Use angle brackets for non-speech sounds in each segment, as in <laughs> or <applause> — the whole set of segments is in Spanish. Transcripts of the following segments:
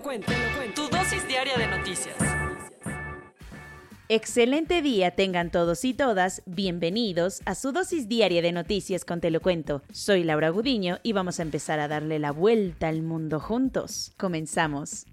Tu dosis diaria de noticias. Excelente día tengan todos y todas, bienvenidos a su dosis diaria de noticias con Te lo cuento. Soy Laura Gudiño y vamos a empezar a darle la vuelta al mundo juntos. Comenzamos.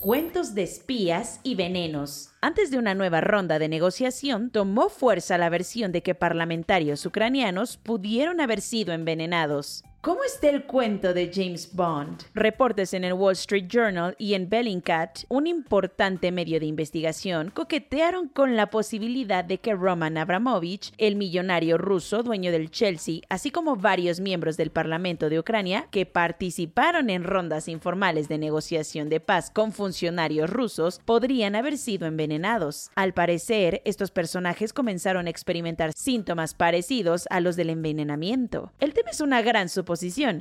Cuentos de espías y venenos. Antes de una nueva ronda de negociación, tomó fuerza la versión de que parlamentarios ucranianos pudieron haber sido envenenados. ¿Cómo está el cuento de James Bond? Reportes en el Wall Street Journal y en Bellingcat, un importante medio de investigación, coquetearon con la posibilidad de que Roman Abramovich, el millonario ruso dueño del Chelsea, así como varios miembros del Parlamento de Ucrania que participaron en rondas informales de negociación de paz con funcionarios rusos, podrían haber sido envenenados. Al parecer, estos personajes comenzaron a experimentar síntomas parecidos a los del envenenamiento. El tema es una gran suposición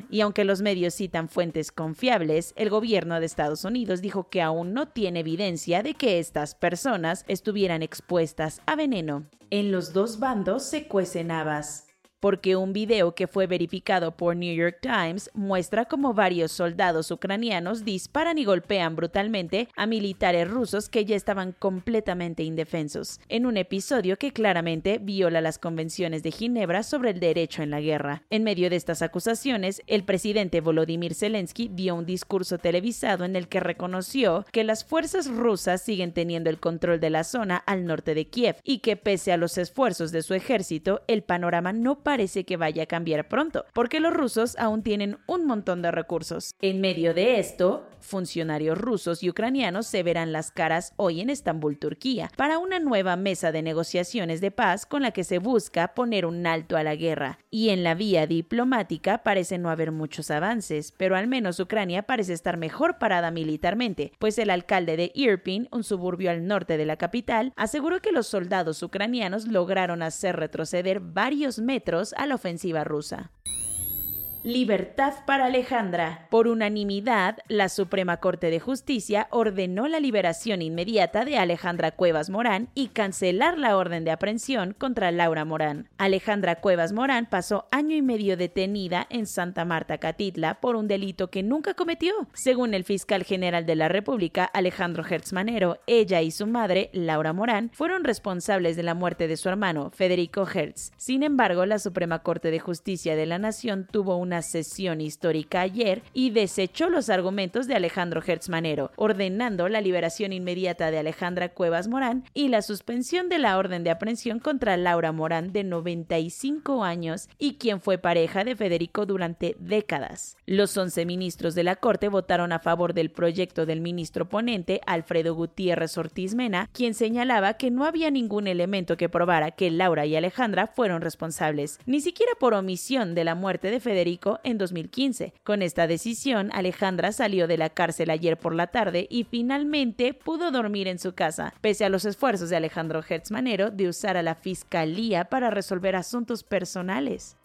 y aunque los medios citan fuentes confiables, el gobierno de Estados Unidos dijo que aún no tiene evidencia de que estas personas estuvieran expuestas a veneno. En los dos bandos se cuecen habas porque un video que fue verificado por New York Times muestra cómo varios soldados ucranianos disparan y golpean brutalmente a militares rusos que ya estaban completamente indefensos, en un episodio que claramente viola las convenciones de Ginebra sobre el derecho en la guerra. En medio de estas acusaciones, el presidente Volodymyr Zelensky dio un discurso televisado en el que reconoció que las fuerzas rusas siguen teniendo el control de la zona al norte de Kiev y que pese a los esfuerzos de su ejército, el panorama no parece que vaya a cambiar pronto, porque los rusos aún tienen un montón de recursos. En medio de esto, funcionarios rusos y ucranianos se verán las caras hoy en Estambul, Turquía, para una nueva mesa de negociaciones de paz con la que se busca poner un alto a la guerra. Y en la vía diplomática parece no haber muchos avances, pero al menos Ucrania parece estar mejor parada militarmente, pues el alcalde de Irpin, un suburbio al norte de la capital, aseguró que los soldados ucranianos lograron hacer retroceder varios metros a la ofensiva rusa. Libertad para Alejandra. Por unanimidad, la Suprema Corte de Justicia ordenó la liberación inmediata de Alejandra Cuevas Morán y cancelar la orden de aprehensión contra Laura Morán. Alejandra Cuevas Morán pasó año y medio detenida en Santa Marta, Catitla, por un delito que nunca cometió. Según el fiscal general de la República, Alejandro Hertz ella y su madre, Laura Morán, fueron responsables de la muerte de su hermano, Federico Hertz. Sin embargo, la Suprema Corte de Justicia de la Nación tuvo un sesión histórica ayer y desechó los argumentos de Alejandro Hertzmanero, ordenando la liberación inmediata de Alejandra Cuevas Morán y la suspensión de la orden de aprehensión contra Laura Morán, de 95 años y quien fue pareja de Federico durante décadas. Los 11 ministros de la Corte votaron a favor del proyecto del ministro ponente, Alfredo Gutiérrez Ortiz Mena, quien señalaba que no había ningún elemento que probara que Laura y Alejandra fueron responsables, ni siquiera por omisión de la muerte de Federico en 2015. Con esta decisión, Alejandra salió de la cárcel ayer por la tarde y finalmente pudo dormir en su casa, pese a los esfuerzos de Alejandro Hertzmanero de usar a la fiscalía para resolver asuntos personales.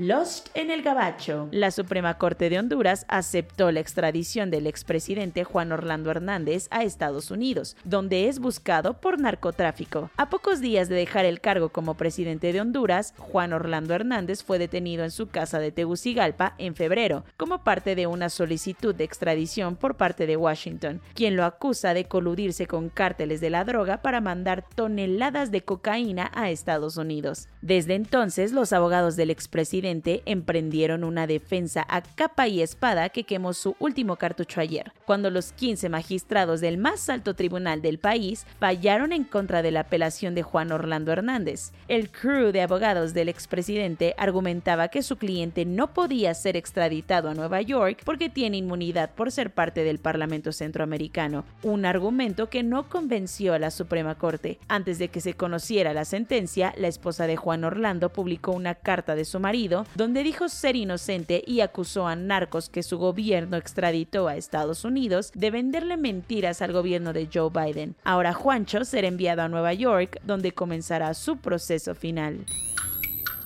Lost en el Gabacho. La Suprema Corte de Honduras aceptó la extradición del expresidente Juan Orlando Hernández a Estados Unidos, donde es buscado por narcotráfico. A pocos días de dejar el cargo como presidente de Honduras, Juan Orlando Hernández fue detenido en su casa de Tegucigalpa en febrero, como parte de una solicitud de extradición por parte de Washington, quien lo acusa de coludirse con cárteles de la droga para mandar toneladas de cocaína a Estados Unidos. Desde entonces, los abogados del expresidente emprendieron una defensa a capa y espada que quemó su último cartucho ayer, cuando los 15 magistrados del más alto tribunal del país fallaron en contra de la apelación de Juan Orlando Hernández. El crew de abogados del expresidente argumentaba que su cliente no podía ser extraditado a Nueva York porque tiene inmunidad por ser parte del Parlamento Centroamericano, un argumento que no convenció a la Suprema Corte. Antes de que se conociera la sentencia, la esposa de Juan Orlando publicó una carta de su marido Donde dijo ser inocente y acusó a narcos que su gobierno extraditó a Estados Unidos de venderle mentiras al gobierno de Joe Biden. Ahora Juancho será enviado a Nueva York, donde comenzará su proceso final.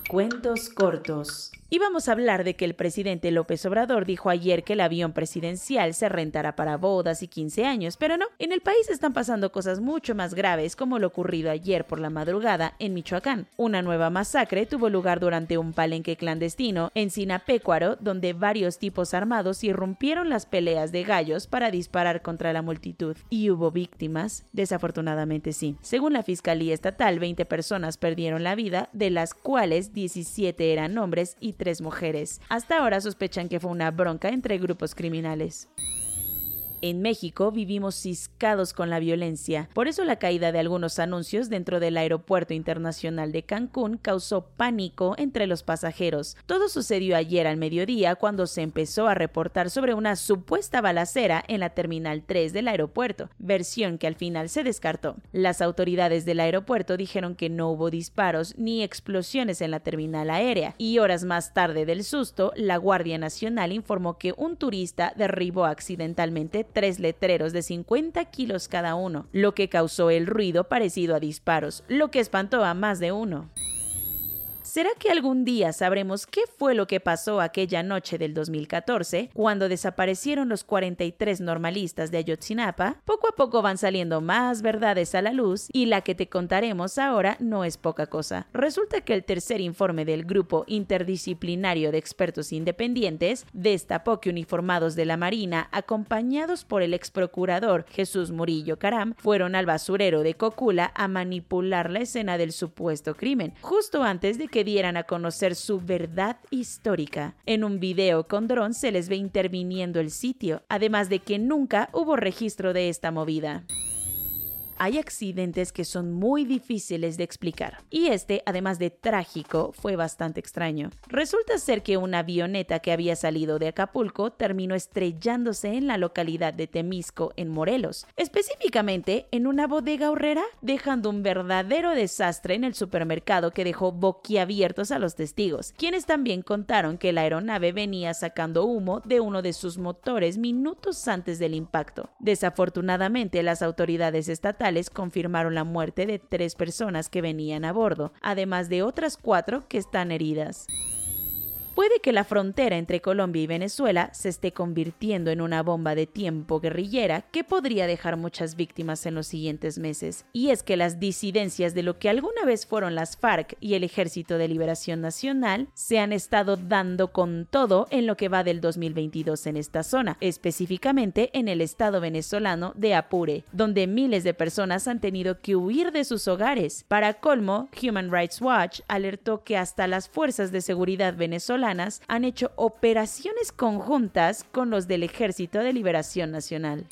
Cuentos cortos. Y vamos a hablar de que el presidente López Obrador dijo ayer que el avión presidencial se rentará para bodas y 15 años, pero no, en el país están pasando cosas mucho más graves como lo ocurrido ayer por la madrugada en Michoacán. Una nueva masacre tuvo lugar durante un palenque clandestino en Sinapecuaro, donde varios tipos armados irrumpieron las peleas de gallos para disparar contra la multitud. ¿Y hubo víctimas? Desafortunadamente sí. Según la Fiscalía Estatal, 20 personas perdieron la vida, de las cuales 17 eran hombres y tres mujeres. Hasta ahora sospechan que fue una bronca entre grupos criminales. En México vivimos ciscados con la violencia, por eso la caída de algunos anuncios dentro del Aeropuerto Internacional de Cancún causó pánico entre los pasajeros. Todo sucedió ayer al mediodía cuando se empezó a reportar sobre una supuesta balacera en la Terminal 3 del aeropuerto, versión que al final se descartó. Las autoridades del aeropuerto dijeron que no hubo disparos ni explosiones en la terminal aérea, y horas más tarde del susto, la Guardia Nacional informó que un turista derribó accidentalmente tres letreros de 50 kilos cada uno, lo que causó el ruido parecido a disparos, lo que espantó a más de uno. ¿Será que algún día sabremos qué fue lo que pasó aquella noche del 2014 cuando desaparecieron los 43 normalistas de Ayotzinapa? Poco a poco van saliendo más verdades a la luz y la que te contaremos ahora no es poca cosa. Resulta que el tercer informe del grupo interdisciplinario de expertos independientes destapó que uniformados de la Marina, acompañados por el ex procurador Jesús Murillo Caram, fueron al basurero de Cocula a manipular la escena del supuesto crimen, justo antes de que dieran a conocer su verdad histórica. En un video con dron se les ve interviniendo el sitio, además de que nunca hubo registro de esta movida hay accidentes que son muy difíciles de explicar. Y este, además de trágico, fue bastante extraño. Resulta ser que una avioneta que había salido de Acapulco terminó estrellándose en la localidad de Temisco, en Morelos, específicamente en una bodega horrera, dejando un verdadero desastre en el supermercado que dejó boquiabiertos a los testigos, quienes también contaron que la aeronave venía sacando humo de uno de sus motores minutos antes del impacto. Desafortunadamente, las autoridades estatales confirmaron la muerte de tres personas que venían a bordo, además de otras cuatro que están heridas. Puede que la frontera entre Colombia y Venezuela se esté convirtiendo en una bomba de tiempo guerrillera que podría dejar muchas víctimas en los siguientes meses. Y es que las disidencias de lo que alguna vez fueron las FARC y el Ejército de Liberación Nacional se han estado dando con todo en lo que va del 2022 en esta zona, específicamente en el estado venezolano de Apure, donde miles de personas han tenido que huir de sus hogares. Para colmo, Human Rights Watch alertó que hasta las fuerzas de seguridad venezolanas han hecho operaciones conjuntas con los del Ejército de Liberación Nacional.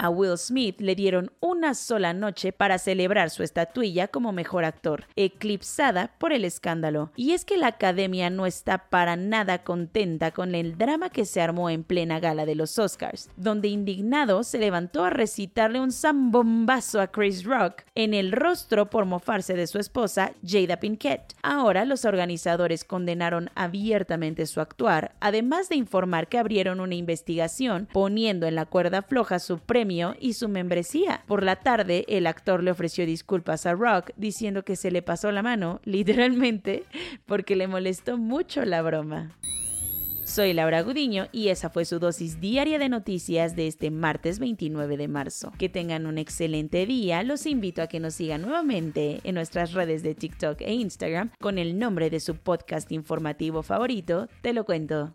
A Will Smith le dieron una sola noche para celebrar su estatuilla como mejor actor, eclipsada por el escándalo. Y es que la academia no está para nada contenta con el drama que se armó en plena gala de los Oscars, donde indignado se levantó a recitarle un zambombazo a Chris Rock en el rostro por mofarse de su esposa, Jada Pinkett. Ahora los organizadores condenaron abiertamente su actuar, además de informar que abrieron una investigación poniendo en la cuerda floja su y su membresía. Por la tarde, el actor le ofreció disculpas a Rock diciendo que se le pasó la mano, <laughs> literalmente, porque le molestó mucho la broma. Soy Laura Gudiño y esa fue su dosis diaria de noticias de este martes 29 de marzo. Que tengan un excelente día. Los invito a que nos sigan nuevamente en nuestras redes de TikTok e Instagram con el nombre de su podcast informativo favorito, Te lo cuento.